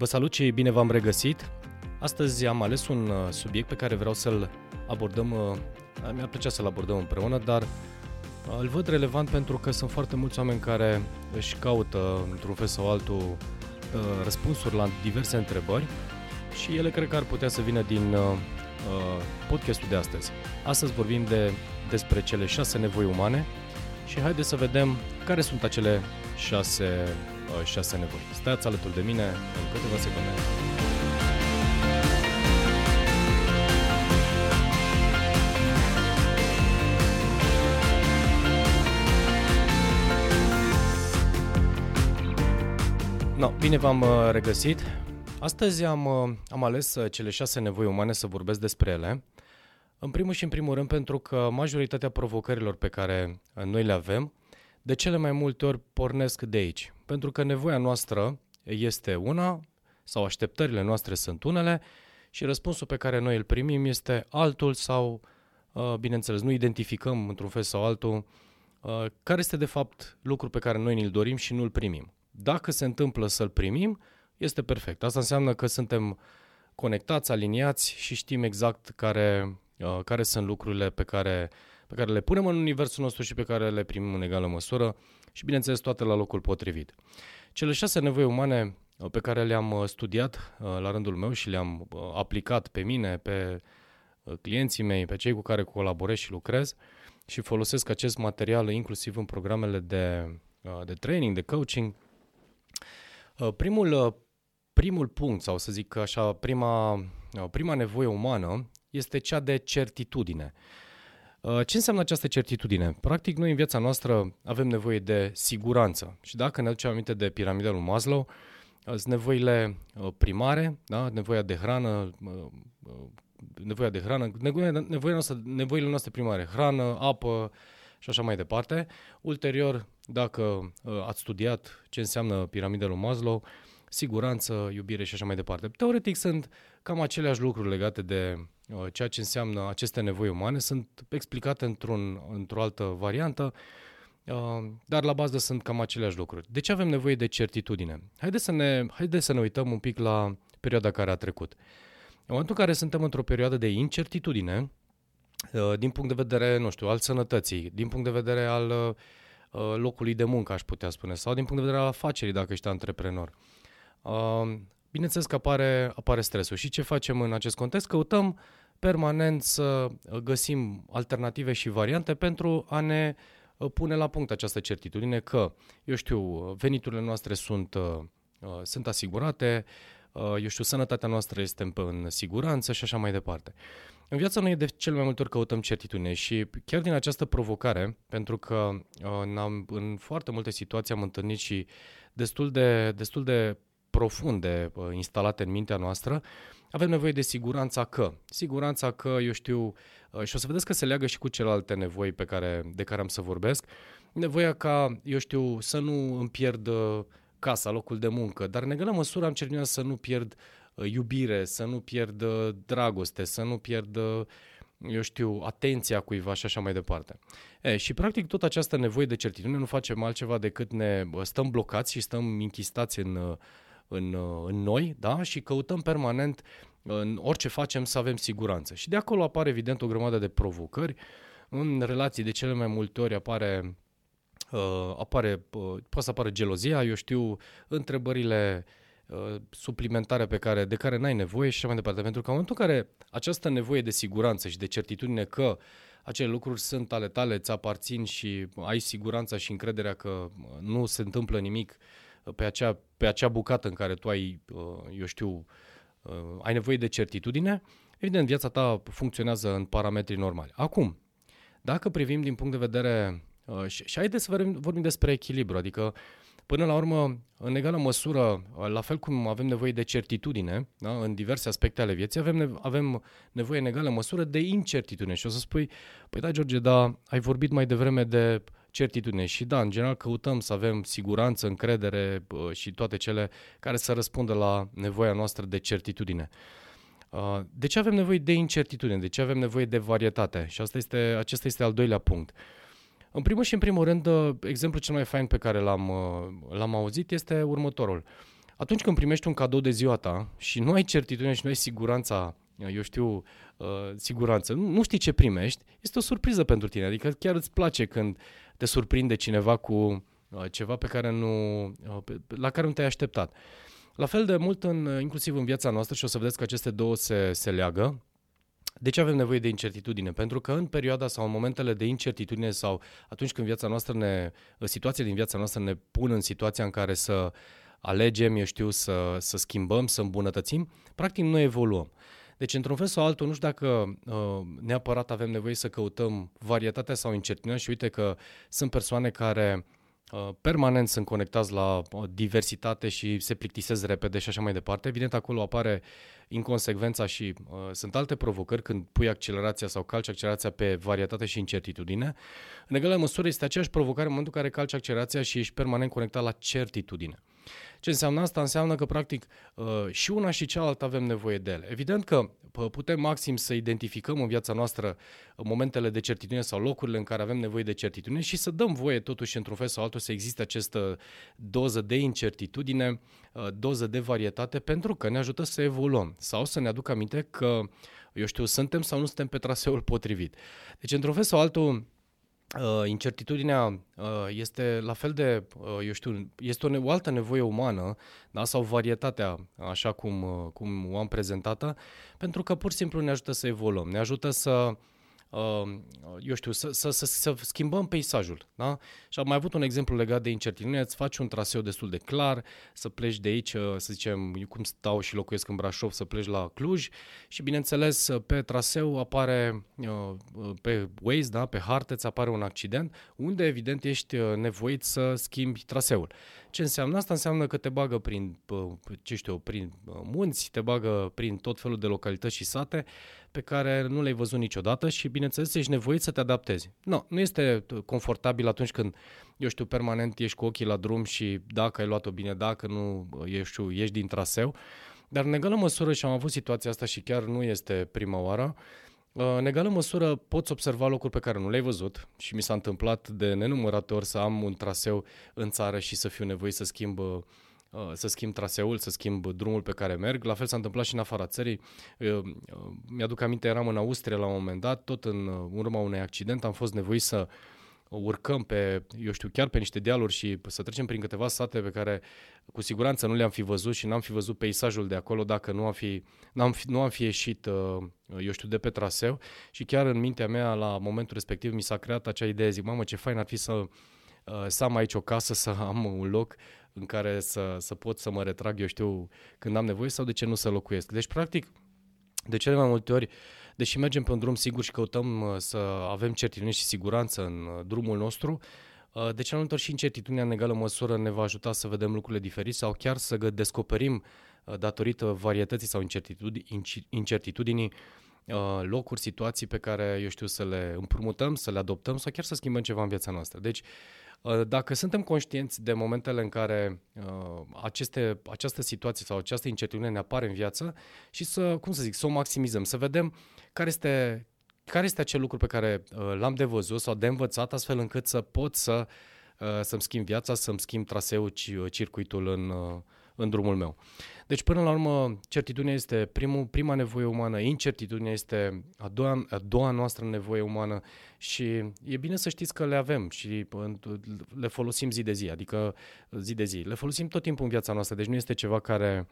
Vă salut și bine v-am regăsit. Astăzi am ales un uh, subiect pe care vreau să-l abordăm, uh, mi-ar plăcea să-l abordăm împreună, dar uh, îl văd relevant pentru că sunt foarte mulți oameni care își caută, într-un fel sau altul, răspunsuri la diverse întrebări și ele cred că ar putea să vină din podcastul de astăzi. Astăzi vorbim de, despre cele șase nevoi umane și haideți să vedem care sunt acele șase Uh, șase nevoi. Stați alături de mine în câteva secunde. No, bine v-am uh, regăsit. Astăzi am, uh, am ales cele șase nevoi umane să vorbesc despre ele. În primul și în primul rând pentru că majoritatea provocărilor pe care noi le avem de cele mai multe ori pornesc de aici. Pentru că nevoia noastră este una, sau așteptările noastre sunt unele, și răspunsul pe care noi îl primim este altul sau, uh, bineînțeles, nu identificăm într-un fel sau altul uh, care este de fapt lucru pe care noi îl dorim și nu îl primim. Dacă se întâmplă să-l primim, este perfect. Asta înseamnă că suntem conectați, aliniați și știm exact care, uh, care sunt lucrurile pe care pe care le punem în universul nostru și pe care le primim în egală măsură și, bineînțeles, toate la locul potrivit. Cele șase nevoi umane uh, pe care le-am uh, studiat uh, la rândul meu și le-am aplicat pe mine, pe clienții mei, pe cei cu care colaborez și lucrez și folosesc acest material inclusiv în programele de, de training, de coaching. Primul, primul punct, sau să zic așa, prima, prima nevoie umană este cea de certitudine. Uh, ce înseamnă această certitudine? Practic, noi în viața noastră avem nevoie de siguranță. Și dacă ne aducem aminte de piramida lui Maslow, uh, sunt nevoile uh, primare, da? nevoia de hrană, nevoia de hrană, nevoia, nevoia noastră, nevoile noastre primare, hrană, apă și așa mai departe. Ulterior, dacă ați studiat ce înseamnă piramida lui Maslow, siguranță, iubire și așa mai departe. Teoretic sunt cam aceleași lucruri legate de Uh, ceea ce înseamnă aceste nevoi umane, sunt explicate într-un, într-o altă variantă, uh, dar la bază sunt cam aceleași lucruri. De ce avem nevoie de certitudine? Haideți să ne, haideți să ne uităm un pic la perioada care a trecut. În momentul în care suntem într-o perioadă de incertitudine, uh, din punct de vedere, nu știu, al sănătății, din punct de vedere al locului de muncă, aș putea spune, sau din punct de vedere al afacerii, dacă ești antreprenor. Bineînțeles că apare, apare stresul. Și ce facem în acest context? Căutăm permanent să găsim alternative și variante pentru a ne uh, pune la punct această certitudine că, eu știu, veniturile noastre sunt, uh, uh, sunt asigurate, eu știu, sănătatea noastră este în siguranță și așa mai departe. În viața noi de cel mai multe ori căutăm certitudine și chiar din această provocare, pentru că în, în foarte multe situații am întâlnit și destul de, destul de profunde instalate în mintea noastră, avem nevoie de siguranța că. Siguranța că, eu știu, uh, și o să vedeți că se leagă și cu celelalte nevoi pe care, de care am să vorbesc, nevoia ca, eu știu, să nu îmi pierd uh, casa, locul de muncă, dar în egală măsură am cerut să nu pierd uh, iubire, să nu pierd dragoste, să nu pierd, eu știu, atenția cuiva și așa mai departe. E, și practic tot această nevoie de certitudine nu facem altceva decât ne stăm blocați și stăm închistați în în, uh, în noi da? și căutăm permanent în orice facem să avem siguranță. Și de acolo apare evident o grămadă de provocări. În relații de cele mai multe ori apare, uh, apare uh, poate să apară gelozia, eu știu, întrebările uh, suplimentare pe care, de care n-ai nevoie și așa mai departe. Pentru că în momentul în care această nevoie de siguranță și de certitudine că acele lucruri sunt ale tale, îți aparțin și ai siguranța și încrederea că nu se întâmplă nimic uh, pe acea, pe acea bucată în care tu ai, uh, eu știu, uh, ai nevoie de certitudine, evident, viața ta funcționează în parametri normali. Acum, dacă privim din punct de vedere, uh, și, și haideți să vorbim, vorbim despre echilibru, adică Până la urmă, în egală măsură, la fel cum avem nevoie de certitudine da, în diverse aspecte ale vieții, avem, nevo- avem nevoie în egală măsură de incertitudine. Și o să spui, păi da, George, da, ai vorbit mai devreme de certitudine. Și da, în general căutăm să avem siguranță, încredere și toate cele care să răspundă la nevoia noastră de certitudine. De ce avem nevoie de incertitudine? De ce avem nevoie de varietate? Și asta este, acesta este al doilea punct. În primul și în primul rând, exemplul cel mai fain pe care l-am, l-am auzit este următorul. atunci când primești un cadou de ziua ta și nu ai certitudine și nu ai siguranța, eu știu, uh, siguranță, nu, nu știi ce primești, este o surpriză pentru tine. Adică chiar îți place când te surprinde cineva cu uh, ceva pe care nu, uh, la care nu te-ai așteptat. La fel de mult, în, inclusiv în viața noastră, și o să vedeți că aceste două se, se leagă, de ce avem nevoie de incertitudine? Pentru că în perioada sau în momentele de incertitudine sau atunci când viața noastră ne, situația din viața noastră ne pun în situația în care să alegem, eu știu, să, să schimbăm, să îmbunătățim, practic nu evoluăm. Deci, într-un fel sau altul, nu știu dacă uh, neapărat avem nevoie să căutăm varietatea sau incertitudinea și uite că sunt persoane care uh, permanent sunt conectați la uh, diversitate și se plictisesc repede și așa mai departe. Evident, acolo apare inconsecvența și uh, sunt alte provocări când pui accelerația sau calci accelerația pe varietate și incertitudine. În egală măsură este aceeași provocare în momentul în care calci accelerația și ești permanent conectat la certitudine. Ce înseamnă asta? Înseamnă că, practic, uh, și una și cealaltă avem nevoie de ele. Evident că putem maxim să identificăm în viața noastră momentele de certitudine sau locurile în care avem nevoie de certitudine și să dăm voie totuși într-un fel sau altul să existe această doză de incertitudine, uh, doză de varietate, pentru că ne ajută să evoluăm sau să ne aducă aminte că, eu știu, suntem sau nu suntem pe traseul potrivit. Deci, într-un fel sau altul, Uh, incertitudinea uh, este la fel de, uh, eu știu, este o, o altă nevoie umană, da? sau varietatea, așa cum, uh, cum o am prezentată, pentru că pur și simplu ne ajută să evoluăm, ne ajută să Uh, eu știu, să, să, să, să schimbăm peisajul. Da? Și am mai avut un exemplu legat de incertitudine, îți faci un traseu destul de clar, să pleci de aici, uh, să zicem, eu cum stau și locuiesc în Brașov, să pleci la Cluj și bineînțeles pe traseu apare, uh, pe Waze, da, pe hartă, îți apare un accident unde evident ești nevoit să schimbi traseul. Ce înseamnă asta? Înseamnă că te bagă prin, ce știu, prin munți, te bagă prin tot felul de localități și sate pe care nu le-ai văzut niciodată și, bineînțeles, ești nevoit să te adaptezi. Nu, nu este confortabil atunci când, eu știu, permanent ești cu ochii la drum și dacă ai luat-o bine, dacă nu, eu știu, ești din traseu. Dar în egală măsură, și am avut situația asta și chiar nu este prima oară, în egală măsură poți observa locuri pe care nu le-ai văzut și mi s-a întâmplat de nenumărate ori să am un traseu în țară și să fiu nevoit să schimb Uh, să schimb traseul, să schimb drumul pe care merg. La fel s-a întâmplat și în afara țării. Uh, uh, mi-aduc aminte, eram în Austria la un moment dat, tot în urma unui accident am fost nevoit să urcăm pe, eu știu, chiar pe niște dealuri și să trecem prin câteva sate pe care cu siguranță nu le-am fi văzut și n-am fi văzut peisajul de acolo dacă nu am fi, n-am fi, nu am fi ieșit, eu știu, de pe traseu și chiar în mintea mea la momentul respectiv mi s-a creat acea idee, zic, mamă, ce fain ar fi să, să am aici o casă, să am un loc în care să, să pot să mă retrag, eu știu, când am nevoie sau de ce nu să locuiesc. Deci, practic, de cele mai multe ori, deși mergem pe un drum sigur și căutăm uh, să avem certitudine și siguranță în uh, drumul nostru, uh, de cele mai multe ori și incertitudinea în egală măsură ne va ajuta să vedem lucrurile diferite sau chiar să descoperim datorită varietății sau incertitudinii locuri, situații pe care, eu știu, să le împrumutăm, să le adoptăm sau chiar să schimbăm ceva în viața noastră. Deci, Uh, dacă suntem conștienți de momentele în care uh, aceste, această situație sau această incertitudine ne apare în viață și să, cum să zic, să o maximizăm, să vedem care este, care este acel lucru pe care uh, l-am de văzut sau de învățat astfel încât să pot să, uh, să-mi schimb viața, să-mi schimb traseul, circuitul în, uh, în drumul meu. Deci, până la urmă, certitudinea este primul, prima nevoie umană, incertitudinea este a doua, a doua noastră nevoie umană și e bine să știți că le avem și le folosim zi de zi, adică zi de zi. Le folosim tot timpul în viața noastră, deci nu este ceva care,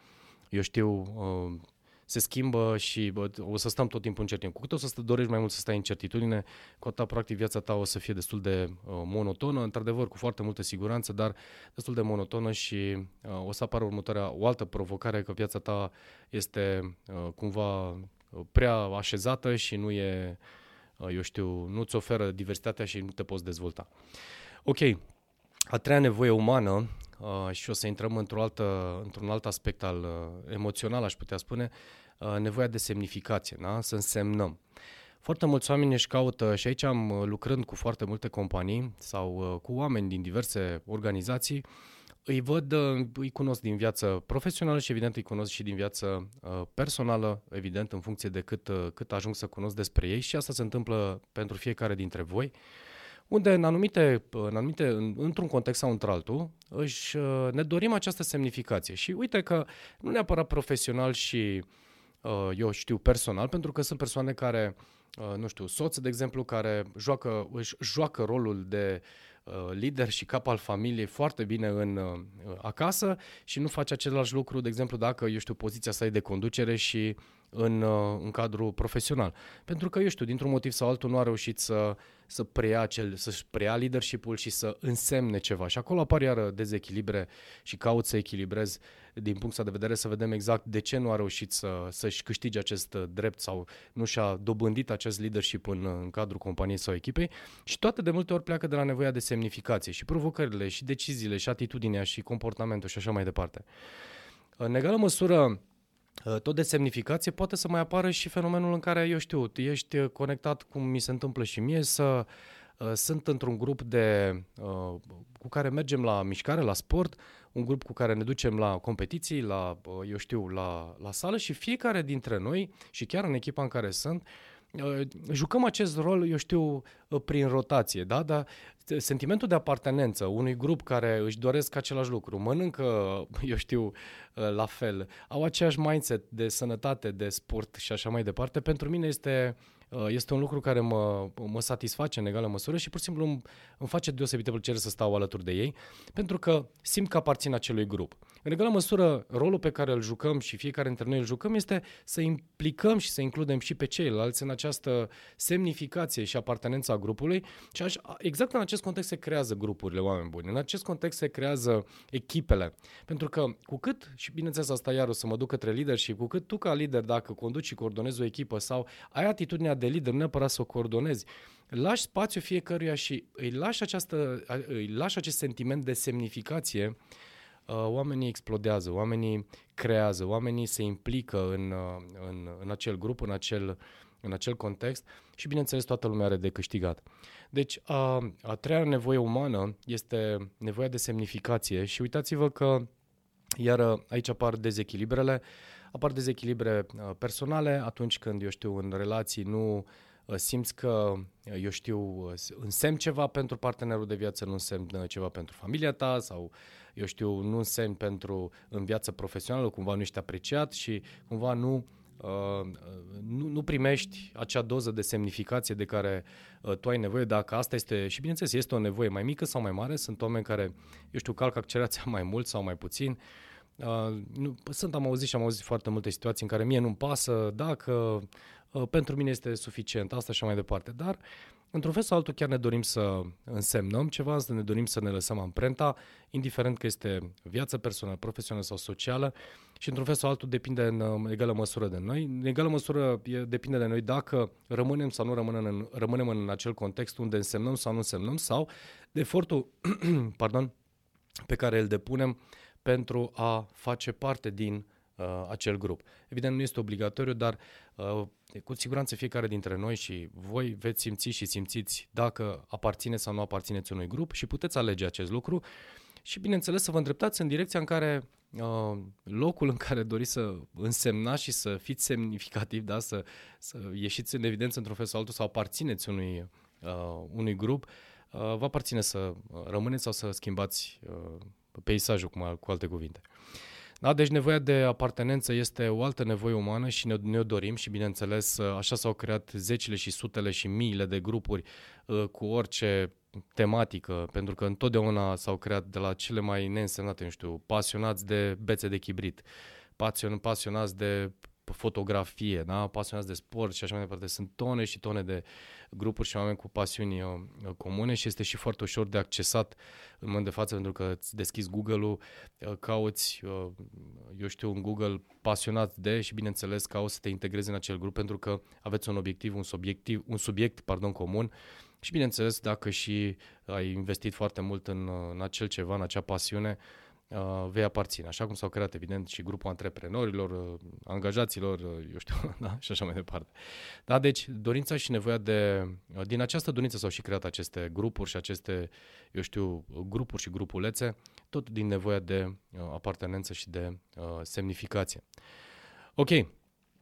eu știu, uh, se schimbă și bă, o să stăm tot timpul în certitudine. Cu cât o să te dorești mai mult să stai în certitudine, cu atât practic viața ta o să fie destul de uh, monotonă, într-adevăr cu foarte multă siguranță, dar destul de monotonă și uh, o să apară următoarea, o altă provocare că viața ta este uh, cumva uh, prea așezată și nu e, uh, eu știu, nu-ți oferă diversitatea și nu te poți dezvolta. Ok, a treia nevoie umană uh, și o să intrăm într-o altă, într-un alt aspect al uh, emoțional, aș putea spune, uh, nevoia de semnificație, da? să însemnăm. Foarte mulți oameni își caută, și aici am uh, lucrând cu foarte multe companii sau uh, cu oameni din diverse organizații, îi văd, uh, îi cunosc din viață profesională și evident îi cunosc și din viață uh, personală, evident în funcție de cât, uh, cât ajung să cunosc despre ei și asta se întâmplă pentru fiecare dintre voi. Uh, unde în anumite, în anumite în, într-un context sau într-altul, își, uh, ne dorim această semnificație. Și uite că nu neapărat profesional și, uh, eu știu, personal, pentru că sunt persoane care, nu știu, soți, de exemplu, care joacă, își joacă rolul de lider și cap al familiei foarte bine în acasă și nu face același lucru, de exemplu, dacă, eu știu, poziția sa e de conducere și în, uh, în cadrul profesional. Pentru că, eu știu, dintr-un motiv sau altul nu a reușit să, să preia cel, să-și preia leadership-ul și să însemne ceva. Și acolo apar iară dezechilibre și caut să echilibrez din punctul de vedere să vedem exact de ce nu a reușit să, să-și câștige acest uh, drept sau nu și-a dobândit acest leadership în, în cadrul companiei sau echipei și toate de multe ori pleacă de la nevoia de semnificație și provocările și deciziile și atitudinea și comportamentul și așa mai departe. În egală măsură, Uh, tot de semnificație, poate să mai apară și fenomenul în care, eu știu, ești uh, conectat, cum mi se întâmplă și mie, să uh, sunt într-un grup de, cu care mergem la mișcare, la sport, un grup cu care ne ducem la competiții, la, eu știu, la, la sală și fiecare dintre noi, și chiar în echipa în care sunt, jucăm acest rol, eu știu, prin rotație, da? Dar sentimentul de apartenență unui grup care își doresc același lucru, mănâncă, eu știu, la fel, au aceeași mindset de sănătate, de sport și așa mai departe, pentru mine este Uh, este un lucru care mă, mă satisface în egală măsură și pur și simplu îmi, îmi face deosebită plăcere să stau alături de ei, pentru că simt că aparțin acelui grup. În egală măsură, rolul pe care îl jucăm și fiecare dintre noi îl jucăm este să implicăm și să includem și pe ceilalți în această semnificație și apartenență a grupului și aș, exact în acest context se creează grupurile oameni buni, în acest context se creează echipele, pentru că cu cât, și bineînțeles asta iar o să mă duc către leadership, cu cât tu ca lider dacă conduci și coordonezi o echipă sau ai atitudinea de lider, nu neapărat să o coordonezi. Lași spațiu fiecăruia și îi lași, această, îi lași acest sentiment de semnificație, uh, oamenii explodează, oamenii creează, oamenii se implică în, uh, în, în acel grup, în acel, în acel context și, bineînțeles, toată lumea are de câștigat. Deci, a, a treia nevoie umană este nevoia de semnificație și uitați-vă că, iar aici apar dezechilibrele, uh, apar dezechilibre uh, personale atunci când, eu știu, în relații nu uh, simți că, uh, eu știu, însemn ceva pentru partenerul de viață, nu însemn ceva pentru familia ta sau, eu știu, nu însemn pentru în viață profesională, cumva nu ești apreciat și cumva nu, uh, nu, nu primești acea doză de semnificație de care uh, tu ai nevoie, dacă asta este, și bineînțeles, este o nevoie mai mică sau mai mare, sunt oameni care, eu știu, calcă accelerația mai mult sau mai puțin, uh, Uh, nu, sunt, am auzit și am auzit foarte multe situații în care mie nu-mi pasă dacă uh, pentru mine este suficient, asta și mai departe. Dar, într-un fel sau altul, chiar ne dorim să însemnăm ceva, să ne dorim să ne lăsăm amprenta, indiferent că este viață personală, profesională sau socială și, într-un fel sau altul, depinde în egală măsură de noi. În egală măsură depinde de noi dacă rămânem sau nu rămânem în, rămânem în acel context unde însemnăm sau nu însemnăm sau de efortul pardon, pe care îl depunem pentru a face parte din uh, acel grup. Evident, nu este obligatoriu, dar uh, cu siguranță fiecare dintre noi și voi veți simți și simțiți dacă aparține sau nu aparțineți unui grup și puteți alege acest lucru și, bineînțeles, să vă îndreptați în direcția în care uh, locul în care doriți să însemnați și să fiți semnificativ, da? să, să ieșiți în evidență într-un fel sau altul, să aparțineți unui, uh, unui grup, uh, vă aparține să rămâneți sau să schimbați uh, peisajul, cu, cu alte cuvinte. Da, deci nevoia de apartenență este o altă nevoie umană și ne, ne dorim și bineînțeles așa s-au creat zecile și sutele și miile de grupuri uh, cu orice tematică, pentru că întotdeauna s-au creat de la cele mai neînsemnate, nu știu, pasionați de bețe de chibrit, pasion, pasionați de fotografie, da? pasionați de sport și așa mai departe. Sunt tone și tone de grupuri și oameni cu pasiuni uh, comune și este și foarte ușor de accesat în moment de față pentru că îți deschizi Google-ul, uh, cauți, uh, eu știu, în Google pasionat de și bineînțeles cauți să te integrezi în acel grup pentru că aveți un obiectiv, un subiectiv, un subiect, pardon, comun și bineînțeles dacă și ai investit foarte mult în, în acel ceva, în acea pasiune, uh, vei aparține. Așa cum s-au creat, evident, și grupul antreprenorilor, uh, angajaților, uh, eu știu, da? și așa mai departe. Da, deci dorința și nevoia de... Uh, din această dorință s-au și creat aceste grupuri și aceste, eu știu, grupuri și grupulețe, tot din nevoia de uh, apartenență și de uh, semnificație. Ok,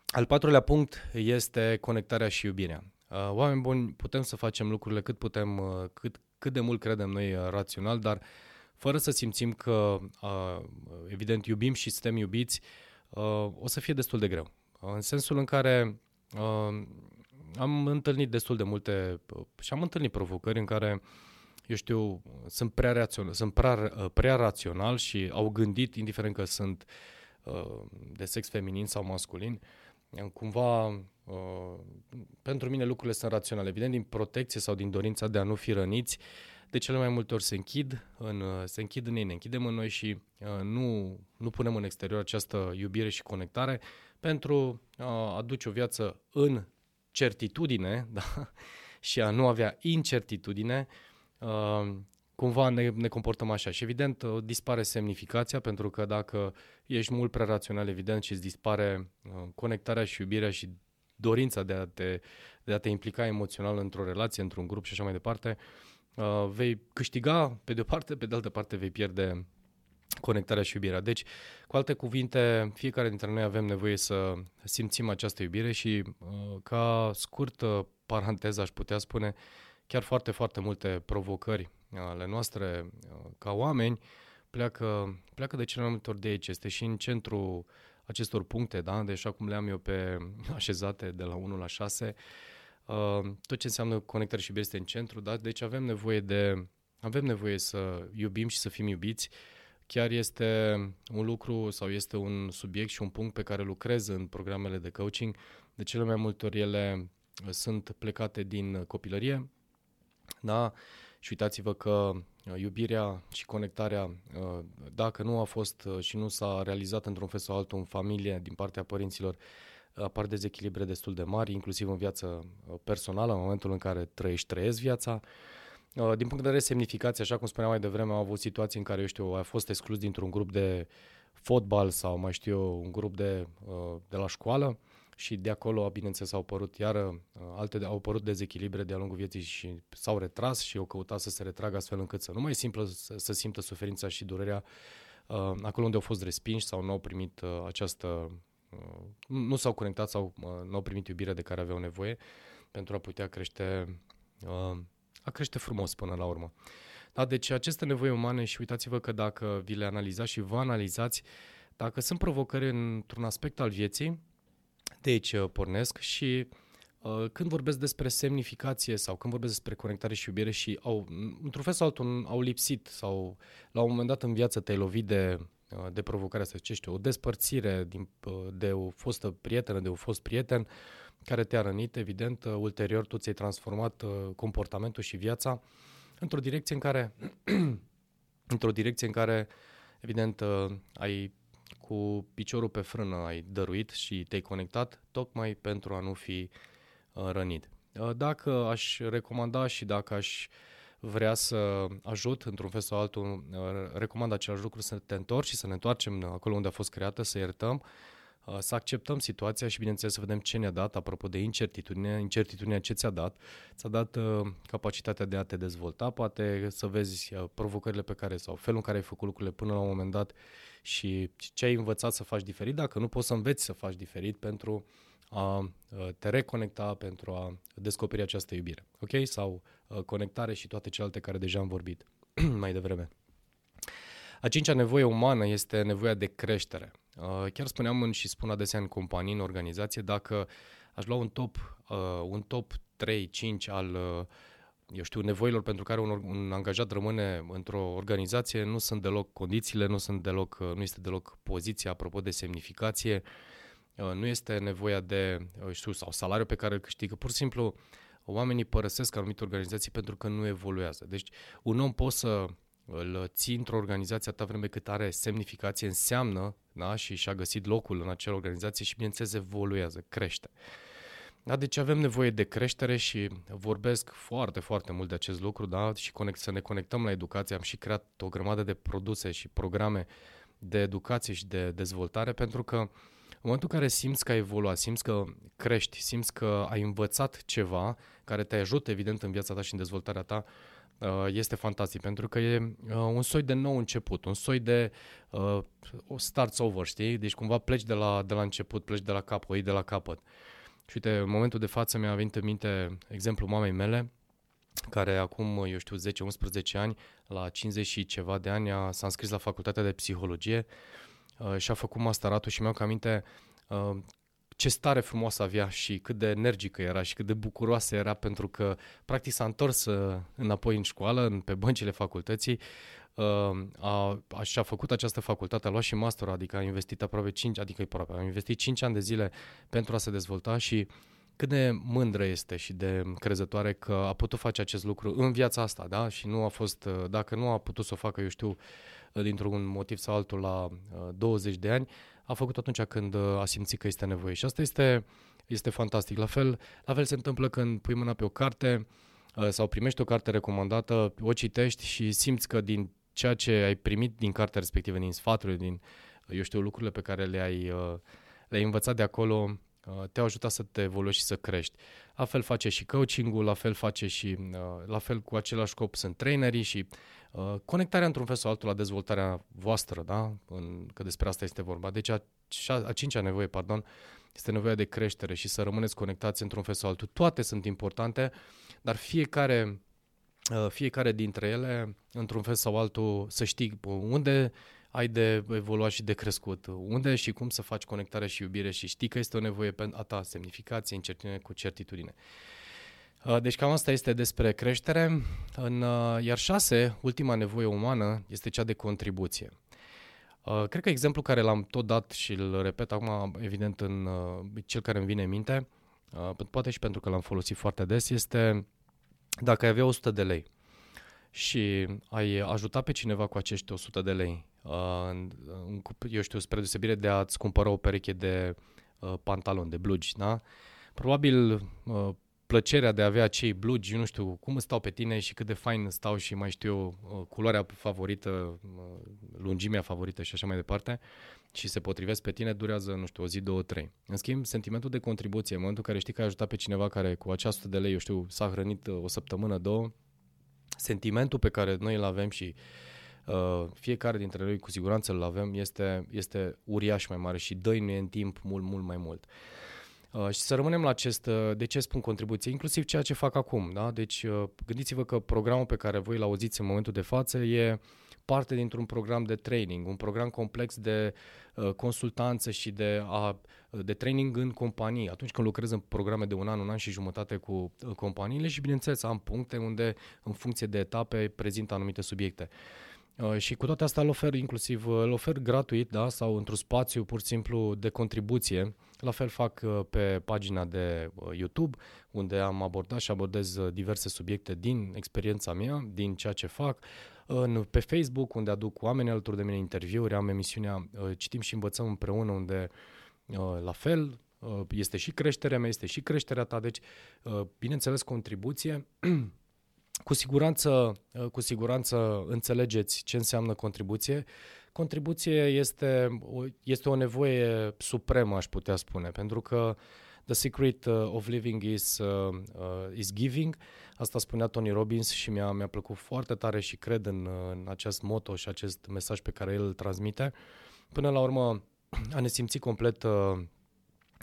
al patrulea punct este conectarea și iubirea. Uh, oameni buni, putem să facem lucrurile cât putem, uh, cât, cât de mult credem noi uh, rațional, dar fără să simțim că, uh, evident, iubim și suntem iubiți, uh, o să fie destul de greu. Uh, în sensul în care uh, am întâlnit destul de multe și am întâlnit provocări în care, eu știu, sunt prea, rațional, sunt prea, prea rațional și au gândit, indiferent că sunt uh, de sex feminin sau masculin, cumva uh, pentru mine lucrurile sunt raționale. Evident, din protecție sau din dorința de a nu fi răniți, de cele mai multe ori se închid în, se închid în ei, ne închidem în noi și uh, nu, nu punem în exterior această iubire și conectare pentru a aduce o viață în certitudine da? și a nu avea incertitudine, uh, cumva ne, ne comportăm așa. Și evident uh, dispare semnificația, pentru că dacă ești mult prea rațional, evident, și îți dispare uh, conectarea și iubirea și dorința de a te, de a te implica emoțional într-o relație, într-un grup și așa mai departe, vei câștiga pe de o parte, pe de altă parte vei pierde conectarea și iubirea. Deci, cu alte cuvinte, fiecare dintre noi avem nevoie să simțim această iubire și, uh, ca scurtă paranteză, aș putea spune, chiar foarte, foarte multe provocări ale noastre uh, ca oameni pleacă, pleacă de cele mai multe ori de aici. Este și în centrul acestor puncte, da? deci așa cum le-am eu pe așezate de la 1 la 6, uh, tot ce înseamnă conectare și iubire este în centru, da? deci avem nevoie de avem nevoie să iubim și să fim iubiți chiar este un lucru sau este un subiect și un punct pe care lucrez în programele de coaching. De cele mai multe ori ele uh, sunt plecate din copilărie, da? Și uitați-vă că uh, iubirea și conectarea, uh, dacă nu a fost și nu s-a realizat într-un fel sau altul în familie din partea părinților, apar dezechilibre destul de mari, inclusiv în viața personală, în momentul în care trăiești, trăiesc viața. Uh, din punct de vedere semnificație, așa cum spuneam mai devreme, am avut situații în care, eu știu, a fost exclus dintr-un grup de fotbal sau mai știu eu, un grup de, uh, de la școală și de acolo, bineînțeles, au apărut iară uh, alte, au apărut dezechilibre de-a lungul vieții și s-au retras și au căutat să se retragă astfel încât să nu mai simplă să, să simtă suferința și durerea acolo unde au fost respinși sau nu au primit această nu s-au conectat sau nu au primit iubirea de care aveau nevoie pentru a putea crește a crește frumos până la urmă. Da, deci aceste nevoi umane și uitați-vă că dacă vi le analizați și vă analizați, dacă sunt provocări într-un aspect al vieții, de aici uh, pornesc și uh, când vorbesc despre semnificație sau când vorbesc despre conectare și iubire și au, într-un fel sau altul, au lipsit sau la un moment dat în viață te-ai lovit de, uh, de provocarea asta, ce știu, o despărțire din, uh, de o fostă prietenă, de un fost prieten, uh, care te-a rănit, evident, uh, ulterior tu ți-ai transformat uh, comportamentul și viața într-o direcție în care, într-o direcție în care, evident, uh, ai cu piciorul pe frână ai dăruit și te-ai conectat tocmai pentru a nu fi rănit. Dacă aș recomanda și dacă aș vrea să ajut într-un fel sau altul, recomand același lucru să te întorci și să ne întoarcem acolo unde a fost creată, să iertăm, Uh, să acceptăm situația și, bineînțeles, să vedem ce ne-a dat, apropo de incertitudine, incertitudinea ce ți-a dat. Ți-a dat uh, capacitatea de a te dezvolta, poate să vezi uh, provocările pe care sau felul în care ai făcut lucrurile până la un moment dat și ce ai învățat să faci diferit, dacă nu poți să înveți să faci diferit pentru a uh, te reconecta, pentru a descoperi această iubire. Ok? Sau uh, conectare și toate celelalte care deja am vorbit mai devreme. A cincea nevoie umană este nevoia de creștere. Uh, chiar spuneam în, și spun adesea în companii, în organizație, dacă aș lua un top, uh, un top 3-5 al uh, eu știu, nevoilor pentru care un, un angajat rămâne într-o organizație, nu sunt deloc condițiile, nu, sunt deloc, nu este deloc poziția, apropo de semnificație, nu este nevoia de, știu, sau salariul pe care îl câștigă, pur și simplu oamenii părăsesc anumite organizații pentru că nu evoluează. Deci un om poate să îl ții într-o organizație atâta vreme cât are semnificație, înseamnă da? și și-a găsit locul în acea organizație și, bineînțeles, evoluează, crește. Da, deci avem nevoie de creștere și vorbesc foarte, foarte mult de acest lucru, da, și conect, să ne conectăm la educație. Am și creat o grămadă de produse și programe de educație și de dezvoltare, pentru că în momentul în care simți că ai evoluat, simți că crești, simți că ai învățat ceva care te ajută, evident, în viața ta și în dezvoltarea ta, Uh, este fantastic pentru că e uh, un soi de nou început, un soi de uh, starts over, știi? Deci cumva pleci de la, de la început, pleci de la capăt, o iei de la capăt. Și uite, în momentul de față mi-a venit în minte exemplul mamei mele, care acum, eu știu, 10-11 ani, la 50 și ceva de ani, a, s-a înscris la facultatea de psihologie uh, și a făcut masteratul și mi-au aminte uh, ce stare frumoasă avea și cât de energică era și cât de bucuroasă era pentru că practic s-a întors uh, înapoi în școală, în, pe băncile facultății, uh, a, a, și-a făcut această facultate, a luat și master, adică a investit aproape 5, adică aproape, a investit 5 ani de zile pentru a se dezvolta și cât de mândră este și de crezătoare că a putut face acest lucru în viața asta, da? Și nu a fost, uh, dacă nu a putut să o facă, eu știu, dintr-un motiv sau altul la 20 de ani, a făcut atunci când uh, a simțit că este nevoie. Și asta este, este fantastic. La fel, la fel se întâmplă când pui mâna pe o carte uh, sau primești o carte recomandată, o citești și simți că din ceea ce ai primit din cartea respectivă, din sfaturile, din, eu știu, lucrurile pe care le-ai, uh, le-ai învățat de acolo, te-au ajutat să te evoluezi și să crești. La fel face și coaching-ul, la fel face și, la fel cu același scop sunt trainerii și Uh, conectarea într-un fel sau altul la dezvoltarea voastră, da? În, că despre asta este vorba. Deci șa, a cincea nevoie, pardon, este nevoia de creștere și să rămâneți conectați într-un fel sau altul. Toate sunt importante, dar fiecare, uh, fiecare dintre ele, într-un fel sau altul, să știi unde ai de evoluat și de crescut, unde și cum să faci conectare și iubire și știi că este o nevoie a ta, semnificație, incertitudine cu certitudine. Uh, deci cam asta este despre creștere. În, uh, iar șase, ultima nevoie umană este cea de contribuție. Uh, cred că exemplul care l-am tot dat și îl repet acum, evident, în cel care îmi vine în minte, poate și pentru că l-am folosit foarte des, este dacă ai avea 100 de lei și ai ajuta pe cineva cu acești 100 de lei, eu știu, spre deosebire de a-ți cumpăra o pereche de pantaloni, de blugi, da? Probabil plăcerea de a avea acei blugi, nu știu cum stau pe tine și cât de fain stau și mai știu eu uh, culoarea favorită, uh, lungimea favorită și așa mai departe și se potrivesc pe tine, durează, nu știu, o zi, două, trei. În schimb, sentimentul de contribuție, în momentul în care știi că ai ajutat pe cineva care cu această de lei, eu știu, s-a hrănit uh, o săptămână, două, sentimentul pe care noi îl avem și uh, fiecare dintre noi cu siguranță îl avem este, este uriaș mai mare și dăinuie în timp mult, mult mai mult. Uh, Uh, și să rămânem la acest, uh, de ce spun contribuție, inclusiv ceea ce fac acum. Da? Deci uh, gândiți-vă că programul pe care voi l auziți în momentul de față e parte dintr-un program de training, un program complex de uh, consultanță și de, a, de training în companii. Atunci când lucrez în programe de un an, un an și jumătate cu uh, companiile și bineînțeles am puncte unde în funcție de etape prezint anumite subiecte. Uh, și cu toate astea îl ofer inclusiv, îl ofer gratuit da? sau într-un spațiu pur și simplu de contribuție la fel fac uh, pe pagina de uh, YouTube, unde am abordat și abordez uh, diverse subiecte din experiența mea, din ceea ce fac. În, pe Facebook, unde aduc oameni alături de mine interviuri, am emisiunea Citim și învățăm împreună, unde la fel este și creșterea mea, este și creșterea ta, deci bineînțeles contribuție. cu siguranță, cu siguranță înțelegeți ce înseamnă contribuție contribuție este, este o nevoie supremă, aș putea spune, pentru că the secret uh, of living is, uh, uh, is giving. Asta spunea Tony Robbins și mi-a, mi-a plăcut foarte tare și cred în, în acest moto și acest mesaj pe care el îl transmite. Până la urmă, a ne simți complet uh,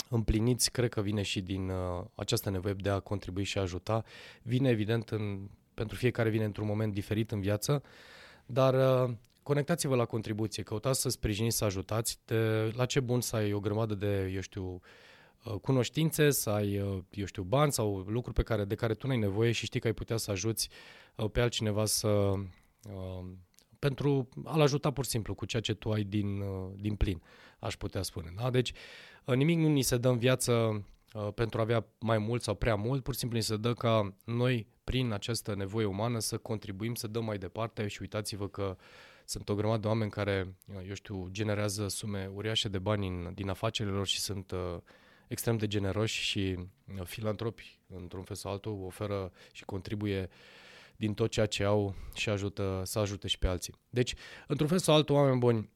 împliniți, cred că vine și din uh, această nevoie de a contribui și a ajuta. Vine, evident, în, pentru fiecare vine într-un moment diferit în viață, dar uh, conectați-vă la contribuție, căutați să sprijiniți, să ajutați. De, la ce bun să ai o grămadă de, eu știu, uh, cunoștințe, să ai, uh, eu știu, bani sau lucruri pe care, de care tu nu ai nevoie și știi că ai putea să ajuți uh, pe altcineva să... pentru a-l ajuta pur și simplu cu ceea ce tu ai din, din plin, aș putea spune. Da? Deci nimic nu ni se dă în viață pentru a avea mai mult sau prea mult, pur și simplu ni se dă ca noi, prin această nevoie umană, să contribuim, să dăm mai departe și uitați-vă că uh, sunt o grămadă de oameni care, eu știu, generează sume uriașe de bani în, din afacerile lor și sunt uh, extrem de generoși și uh, filantropi, într-un fel sau altul, oferă și contribuie din tot ceea ce au și ajută să ajute și pe alții. Deci, într-un fel sau altul, oameni buni,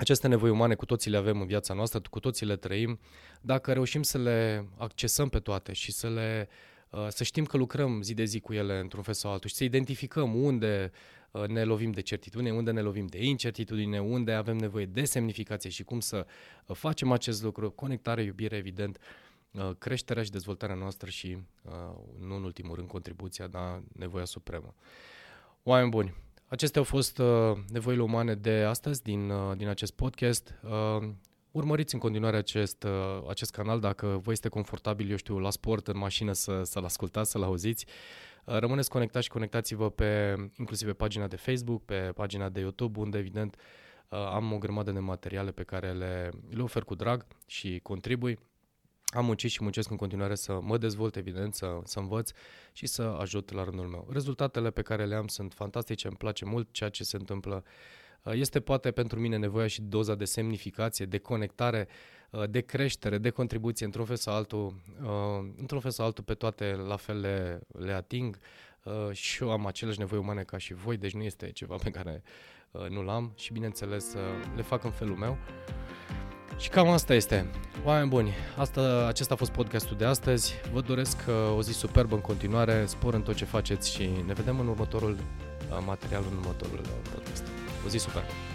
aceste nevoi umane cu toții le avem în viața noastră, cu toții le trăim. Dacă reușim să le accesăm pe toate și să le uh, să știm că lucrăm zi de zi cu ele într-un fel sau altul și să identificăm unde Uh, ne lovim de certitudine, unde ne lovim de incertitudine, unde avem nevoie de semnificație și cum să uh, facem acest lucru, conectare, iubire, evident, uh, creșterea și dezvoltarea noastră și, uh, nu în ultimul rând, contribuția, dar nevoia supremă. Oameni buni, acestea au fost uh, nevoile umane de astăzi din, uh, din acest podcast. Uh, urmăriți în continuare acest, uh, acest canal dacă vă este confortabil, eu știu, la sport, în mașină să, să-l ascultați, să-l auziți. Uh, rămâneți conectați și conectați-vă pe, inclusiv pe pagina de Facebook, pe pagina de YouTube, unde evident uh, am o grămadă de materiale pe care le, le ofer cu drag și contribui am muncit și muncesc în continuare să mă dezvolt, evident, să, să învăț și să ajut la rândul meu. Rezultatele pe care le am sunt fantastice, îmi place mult ceea ce se întâmplă. Uh, este poate pentru mine nevoia și doza de semnificație, de conectare, uh, de creștere, de contribuție într-un fel sau altul, uh, într-un fel sau altul pe toate la fel le, le ating și eu am aceleași nevoi umane ca și voi, deci nu este ceva pe care nu l-am și bineînțeles le fac în felul meu. Și cam asta este. Oameni buni, asta, acesta a fost podcastul de astăzi. Vă doresc uh, o zi superbă în continuare, spor în tot ce faceți și ne vedem în următorul uh, material, în următorul uh, podcast. O zi superbă!